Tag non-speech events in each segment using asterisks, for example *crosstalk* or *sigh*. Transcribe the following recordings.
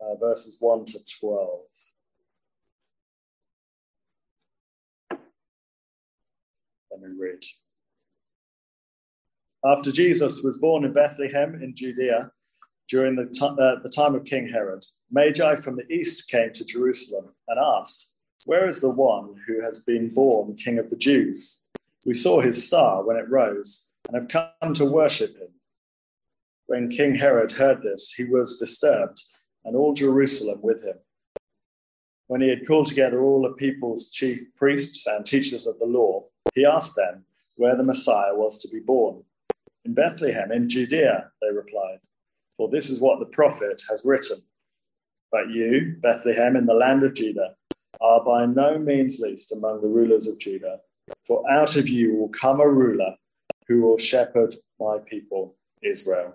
uh, verses 1 to 12. Let me read. After Jesus was born in Bethlehem in Judea during the, t- uh, the time of King Herod, Magi from the east came to Jerusalem and asked, Where is the one who has been born King of the Jews? We saw his star when it rose and have come to worship him. When King Herod heard this, he was disturbed, and all Jerusalem with him. When he had called together all the people's chief priests and teachers of the law, he asked them where the Messiah was to be born. In Bethlehem, in Judea, they replied, for this is what the prophet has written. But you, Bethlehem, in the land of Judah, are by no means least among the rulers of Judah, for out of you will come a ruler who will shepherd my people, Israel.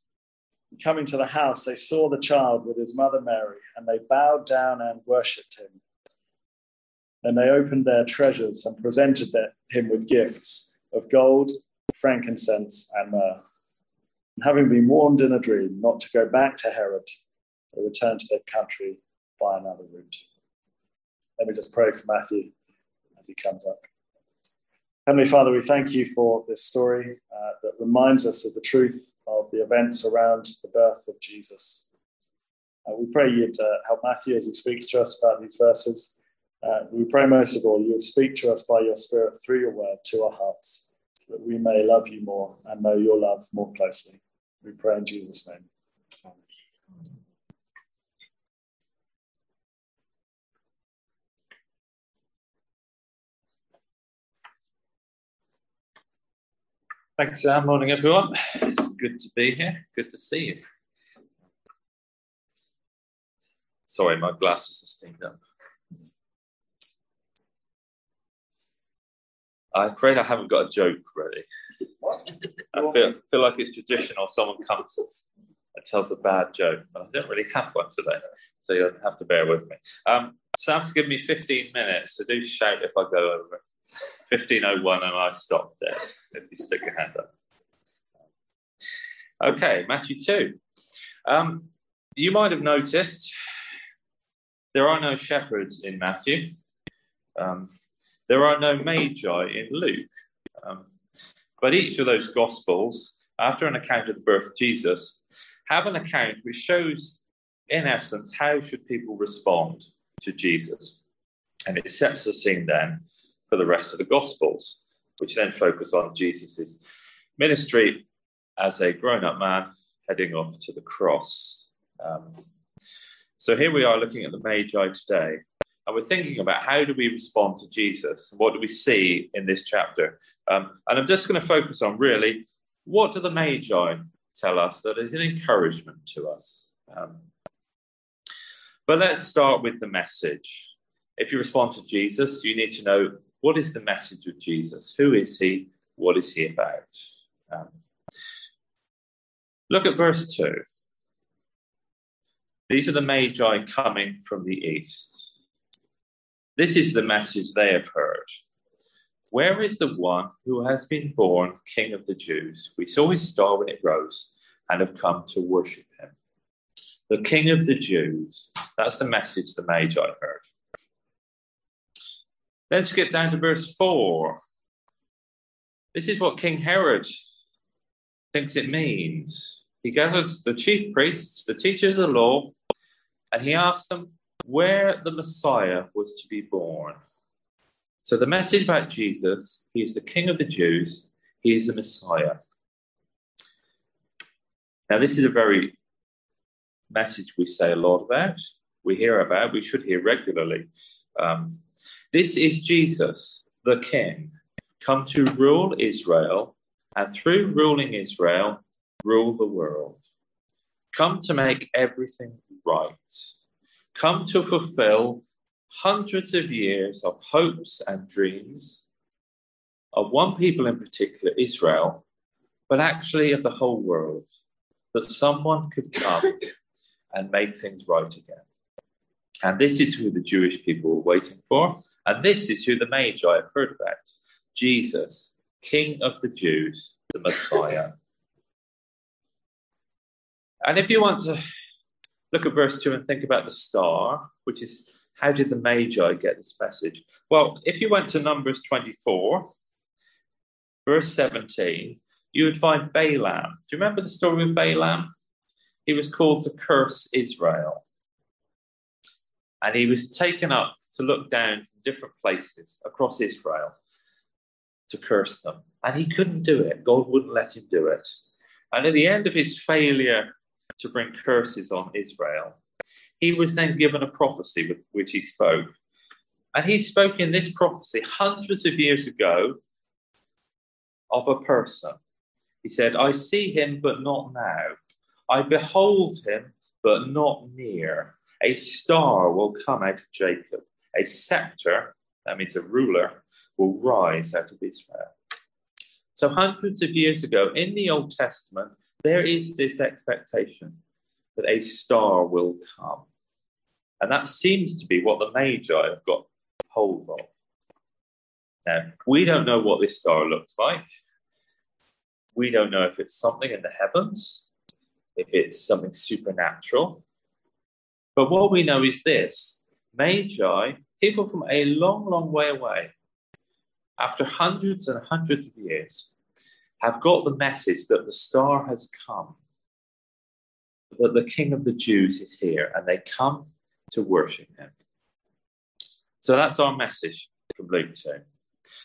Coming to the house, they saw the child with his mother Mary, and they bowed down and worshipped him. Then they opened their treasures and presented him with gifts of gold, frankincense, and myrrh. And having been warned in a dream not to go back to Herod, they returned to their country by another route. Let me just pray for Matthew as he comes up. Heavenly Father, we thank you for this story uh, that reminds us of the truth of the events around the birth of Jesus. Uh, we pray you to help Matthew as he speaks to us about these verses. Uh, we pray most of all you would speak to us by your Spirit through your word to our hearts, so that we may love you more and know your love more closely. We pray in Jesus' name. Thanks, Sam. Morning, everyone. It's good to be here. Good to see you. Sorry, my glasses are steamed up. I'm afraid I haven't got a joke ready. I feel, feel like it's traditional. Someone comes and tells a bad joke, but I don't really have one today. So you'll have to bear with me. Um, Sam's given me 15 minutes, so do shout if I go over 1501 and I stopped there if you stick your hand up. Okay, Matthew 2. Um, you might have noticed there are no shepherds in Matthew. Um, there are no magi in Luke. Um, but each of those gospels, after an account of the birth of Jesus, have an account which shows, in essence, how should people respond to Jesus. And it sets the scene then for the rest of the gospels, which then focus on Jesus' ministry as a grown up man heading off to the cross. Um, so here we are looking at the Magi today, and we're thinking about how do we respond to Jesus? What do we see in this chapter? Um, and I'm just going to focus on really what do the Magi tell us that is an encouragement to us? Um, but let's start with the message. If you respond to Jesus, you need to know what is the message of Jesus? Who is he? What is he about? Um, look at verse 2. These are the Magi coming from the east. This is the message they have heard. Where is the one who has been born King of the Jews? We saw his star when it rose and have come to worship him. The King of the Jews. That's the message the Magi heard. Let's get down to verse 4. This is what King Herod thinks it means. He gathers the chief priests, the teachers of the law, and he asks them where the Messiah was to be born. So, the message about Jesus, he is the King of the Jews, he is the Messiah. Now, this is a very message we say a lot about, we hear about, we should hear regularly. Um, this is Jesus, the King, come to rule Israel, and through ruling Israel, rule the world. come to make everything right, come to fulfill hundreds of years of hopes and dreams of one people in particular, Israel, but actually of the whole world, that someone could come and make things right again. And this is who the Jewish people were waiting for. And this is who the Magi have heard about Jesus, King of the Jews, the Messiah. and if you want to look at verse 2 and think about the star, which is how did the Magi get this message? Well, if you went to Numbers 24, verse 17, you would find Balaam. Do you remember the story of Balaam? He was called to curse Israel. And he was taken up to look down from different places across Israel to curse them. And he couldn't do it. God wouldn't let him do it. And at the end of his failure to bring curses on Israel, he was then given a prophecy with which he spoke. And he spoke in this prophecy hundreds of years ago of a person. He said, I see him, but not now. I behold him, but not near. A star will come out of Jacob. A scepter, that means a ruler, will rise out of Israel. So, hundreds of years ago in the Old Testament, there is this expectation that a star will come. And that seems to be what the Magi have got hold of. Now, we don't know what this star looks like. We don't know if it's something in the heavens, if it's something supernatural. But what we know is this Magi, people from a long, long way away, after hundreds and hundreds of years, have got the message that the star has come, that the King of the Jews is here, and they come to worship him. So that's our message from Luke 2.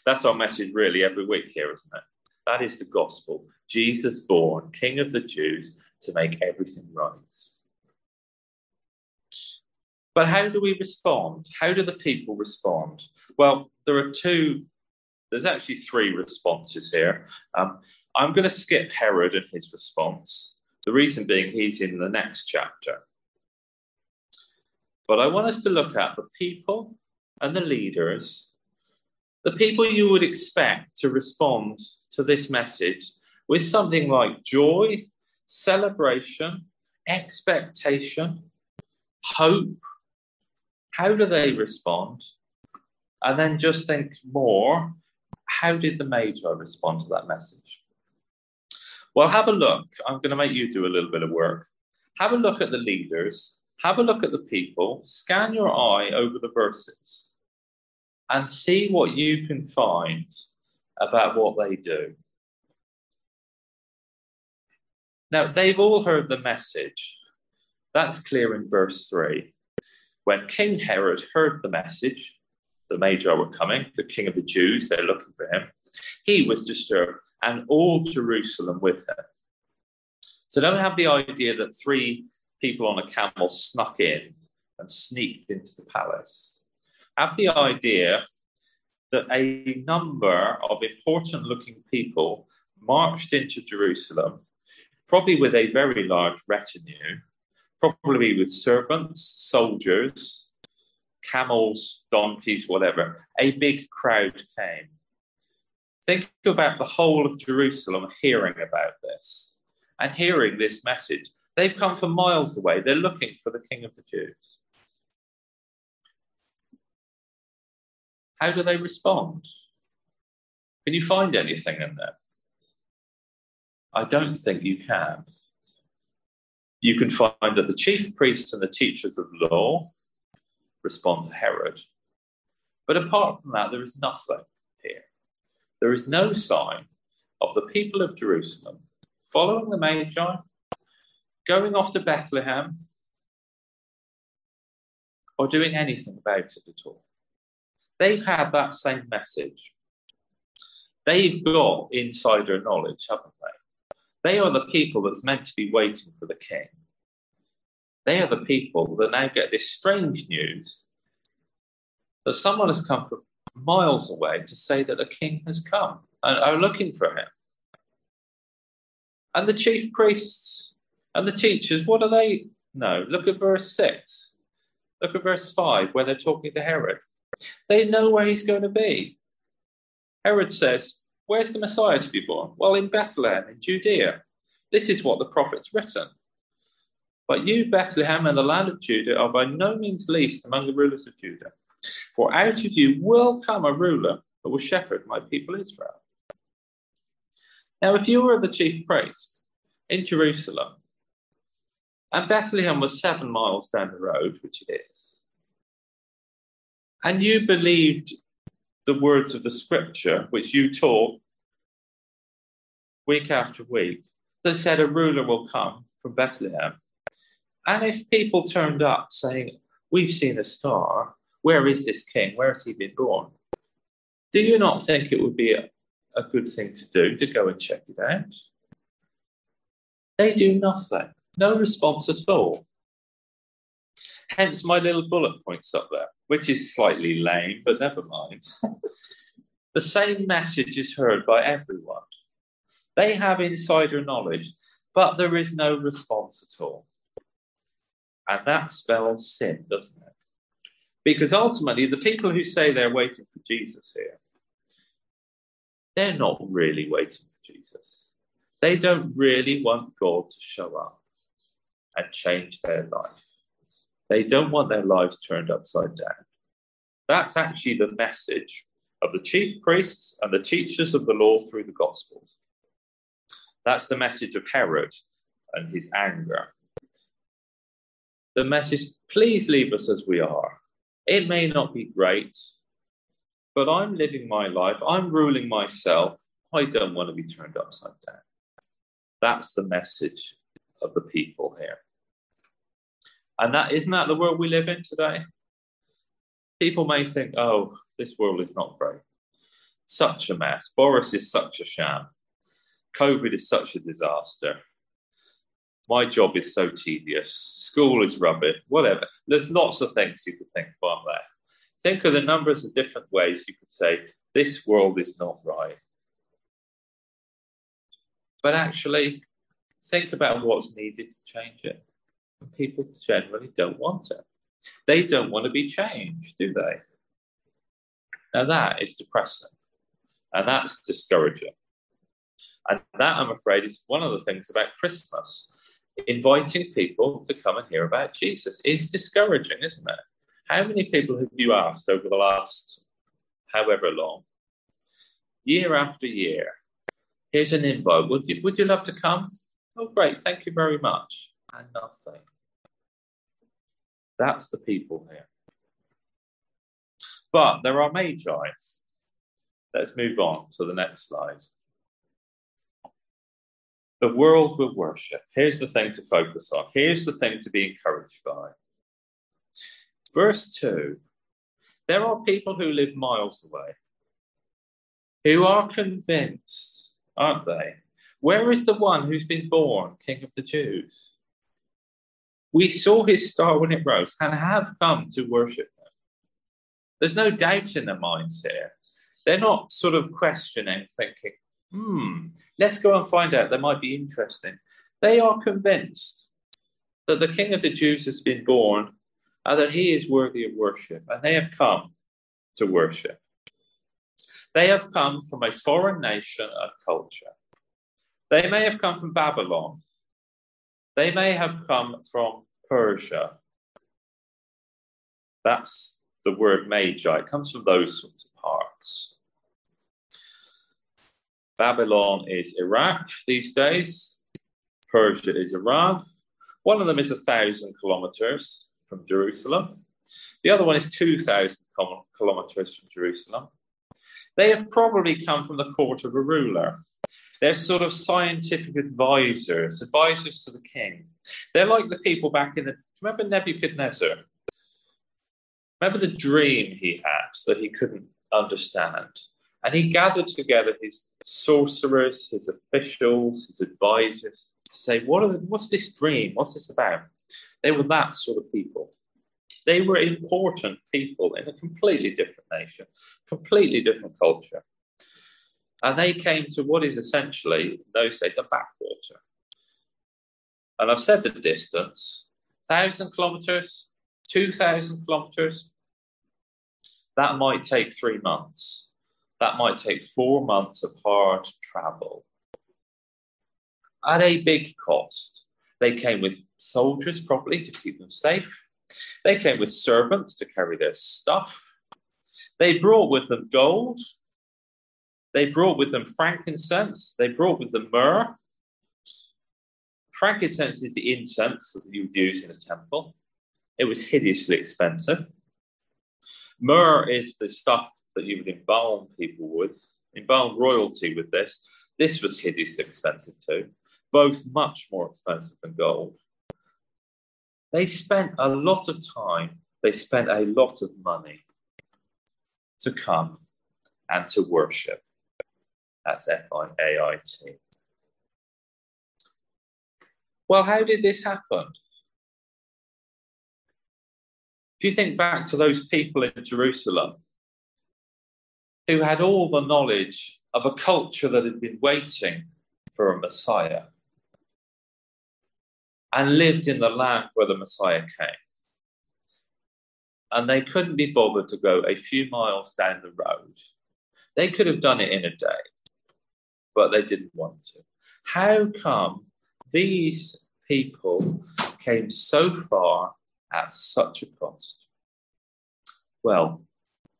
That's our message really every week here, isn't it? That is the gospel. Jesus born, King of the Jews, to make everything right. But how do we respond? How do the people respond? Well, there are two, there's actually three responses here. Um, I'm going to skip Herod and his response. The reason being he's in the next chapter. But I want us to look at the people and the leaders, the people you would expect to respond to this message with something like joy, celebration, expectation, hope. How do they respond? And then just think more how did the Magi respond to that message? Well, have a look. I'm going to make you do a little bit of work. Have a look at the leaders have a look at the people, scan your eye over the verses, and see what you can find about what they do. Now, they've all heard the message. That's clear in verse 3. When King Herod heard the message, the Magi were coming, the king of the Jews, they're looking for him, he was disturbed, and all Jerusalem with him. So don't have the idea that three people on a camel snuck in and sneaked into the palace. Have the idea that a number of important looking people marched into Jerusalem, probably with a very large retinue, probably with servants, soldiers, camels, donkeys, whatever. A big crowd came. Think about the whole of Jerusalem hearing about this and hearing this message. They've come from miles away. They're looking for the King of the Jews. How do they respond? Can you find anything in there? I don't think you can. You can find that the chief priests and the teachers of law respond to Herod. But apart from that, there is nothing here. There is no sign of the people of Jerusalem following the Magi going off to Bethlehem or doing anything about it at all. They've had that same message. They've got insider knowledge, haven't they? They are the people that's meant to be waiting for the king. They are the people that now get this strange news that someone has come from miles away to say that a king has come and are looking for him. And the chief priests And the teachers, what do they know? Look at verse 6. Look at verse 5 where they're talking to Herod. They know where he's going to be. Herod says, Where's the Messiah to be born? Well, in Bethlehem, in Judea. This is what the prophet's written. But you, Bethlehem, and the land of Judah, are by no means least among the rulers of Judah. For out of you will come a ruler who will shepherd my people Israel. Now, if you were the chief priest in Jerusalem, and Bethlehem was seven miles down the road, which it is, and you believed the words of the scripture, which you taught week after week, that said a ruler will come from Bethlehem. And if people turned up saying, We've seen a star, where is this king? Where has he been born? Do you not think it would be a, a good thing to do to go and check it out? They do nothing, no response at all. Hence my little bullet points up there, which is slightly lame, but never mind. *laughs* the same message is heard by everyone. They have insider knowledge, but there is no response at all. And that spells sin, doesn't it? Because ultimately, the people who say they're waiting for Jesus here, they're not really waiting for Jesus. They don't really want God to show up and change their life. They don't want their lives turned upside down. That's actually the message of the chief priests and the teachers of the law through the Gospels. That's the message of Herod and his anger. The message, please leave us as we are. It may not be great, but I'm living my life. I'm ruling myself. I don't want to be turned upside down. That's the message of the people here. And that isn't that the world we live in today? People may think, oh, this world is not great. Such a mess. Boris is such a sham. COVID is such a disaster. My job is so tedious. School is rubbish. Whatever. There's lots of things you could think about there. Think of the numbers of different ways you could say, this world is not right. But actually, think about what's needed to change it. And people generally don't want it. They don't want to be changed, do they? Now, that is depressing. And that's discouraging. And that, I'm afraid, is one of the things about Christmas. Inviting people to come and hear about Jesus is discouraging, isn't it? How many people have you asked over the last however long, year after year? Here's an invite. Would you, would you love to come? Oh, great. Thank you very much. And nothing. That's the people here. But there are magi. Let's move on to the next slide. The world will worship. Here's the thing to focus on. Here's the thing to be encouraged by. Verse 2 There are people who live miles away who are convinced, aren't they? Where is the one who's been born King of the Jews? We saw his star when it rose and have come to worship him. There's no doubt in their minds here. They're not sort of questioning, thinking, hmm, let's go and find out. That might be interesting. They are convinced that the King of the Jews has been born and that he is worthy of worship, and they have come to worship. They have come from a foreign nation and culture. They may have come from Babylon. They may have come from Persia. That's the word magi. It comes from those sorts of parts. Babylon is Iraq these days. Persia is Iran. One of them is a thousand kilometers from Jerusalem. The other one is 2,000 kilometers from Jerusalem. They have probably come from the court of a ruler. They're sort of scientific advisors, advisors to the king. They're like the people back in the. Remember Nebuchadnezzar? Remember the dream he had that he couldn't understand? And he gathered together his sorcerers, his officials, his advisors to say, what the, What's this dream? What's this about? They were that sort of people. They were important people in a completely different nation, completely different culture. And they came to what is essentially, in those days, a backwater. And I've said the distance 1,000 kilometers, 2,000 kilometers. That might take three months. That might take four months of hard travel at a big cost. They came with soldiers probably to keep them safe. They came with servants to carry their stuff. They brought with them gold. They brought with them frankincense. They brought with them myrrh. Frankincense is the incense that you would use in a temple. It was hideously expensive. Myrrh is the stuff that you would embalm people with, embalm royalty with this. This was hideously expensive too, both much more expensive than gold. They spent a lot of time, they spent a lot of money to come and to worship. That's F I A I T. Well, how did this happen? If you think back to those people in Jerusalem who had all the knowledge of a culture that had been waiting for a Messiah and lived in the land where the Messiah came. And they couldn't be bothered to go a few miles down the road. They could have done it in a day, but they didn't want to. How come these people came so far at such a cost? Well,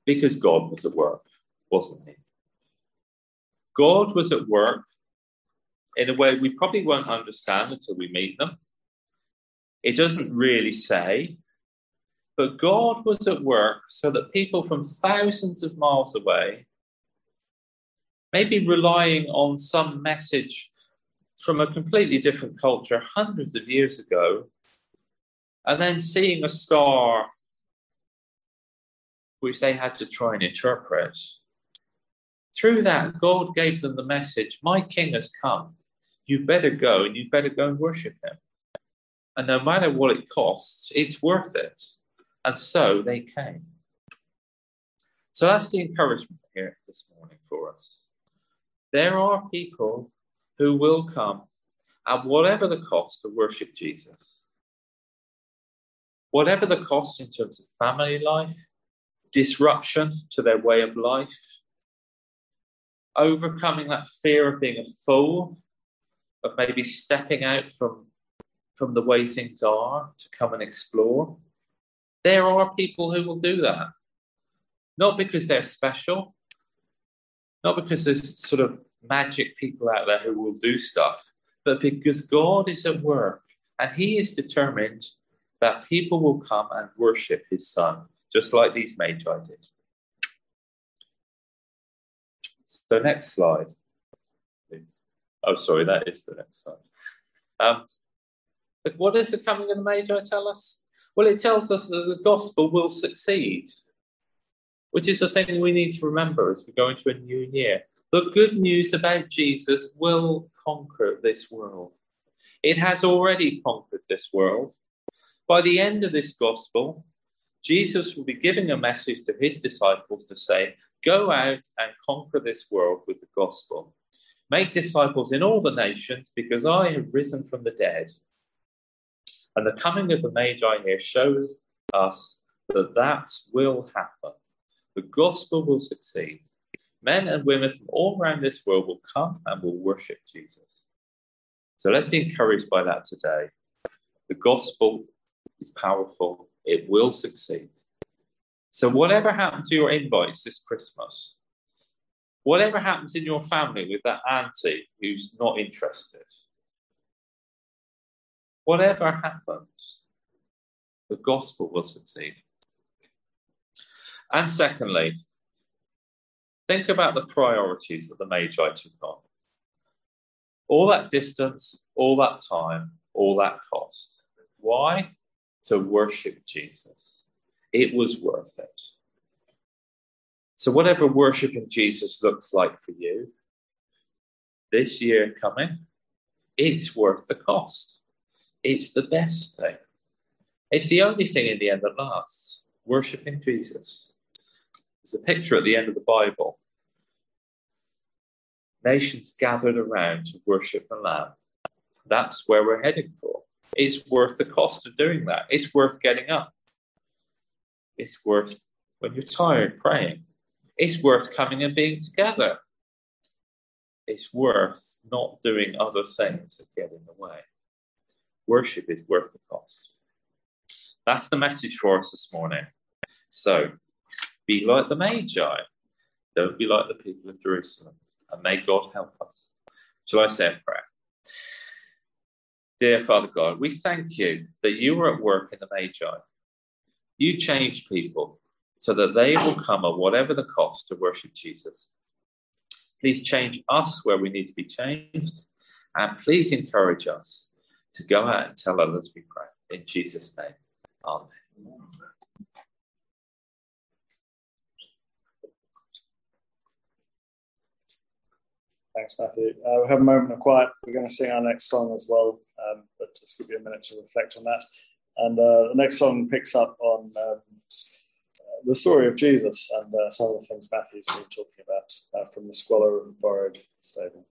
because God was at work, wasn't he? God was at work in a way we probably won't understand until we meet them. It doesn't really say, but God was at work so that people from thousands of miles away, maybe relying on some message from a completely different culture hundreds of years ago, and then seeing a star which they had to try and interpret. Through that, God gave them the message My king has come. You better go and you better go and worship him. And no matter what it costs, it's worth it. And so they came. So that's the encouragement here this morning for us. There are people who will come at whatever the cost to worship Jesus. Whatever the cost in terms of family life, disruption to their way of life, overcoming that fear of being a fool, of maybe stepping out from, from the way things are to come and explore. There are people who will do that. Not because they're special, not because there's sort of magic people out there who will do stuff, but because God is at work and He is determined that people will come and worship His Son, just like these Magi did. So, next slide, please. Oh, sorry, that is the next slide. Um, but what does the coming of the Magi tell us? Well, it tells us that the gospel will succeed, which is the thing we need to remember as we go into a new year. The good news about Jesus will conquer this world. It has already conquered this world. By the end of this gospel, Jesus will be giving a message to his disciples to say, Go out and conquer this world with the gospel. Make disciples in all the nations because I have risen from the dead. And the coming of the Magi here shows us that that will happen. The gospel will succeed. Men and women from all around this world will come and will worship Jesus. So let's be encouraged by that today. The gospel is powerful, it will succeed. So, whatever happened to your invoice this Christmas, whatever happens in your family with that auntie who's not interested, whatever happens, the gospel will succeed. And secondly, think about the priorities that the Magi took on. All that distance, all that time, all that cost. Why? To worship Jesus. It was worth it. So, whatever worshiping Jesus looks like for you this year coming, it's worth the cost. It's the best thing. It's the only thing in the end that lasts worshiping Jesus. There's a picture at the end of the Bible. Nations gathered around to worship the Lamb. That's where we're heading for. It's worth the cost of doing that. It's worth getting up. It's worth, when you're tired, praying. It's worth coming and being together. It's worth not doing other things that get in the way. Worship is worth the cost. That's the message for us this morning. So be like the Magi. Don't be like the people of Jerusalem. And may God help us. Shall I say a prayer? Dear Father God, we thank you that you were at work in the Magi. You changed people so that they will come at whatever the cost to worship Jesus. Please change us where we need to be changed. And please encourage us to go out and tell others we pray. In Jesus' name. Amen. Thanks, Matthew. Uh, we have a moment of quiet. We're going to sing our next song as well, um, but just give you a minute to reflect on that. And uh, the next song picks up on um, the story of Jesus and uh, some of the things Matthew's been talking about uh, from the squalor of borrowed stable.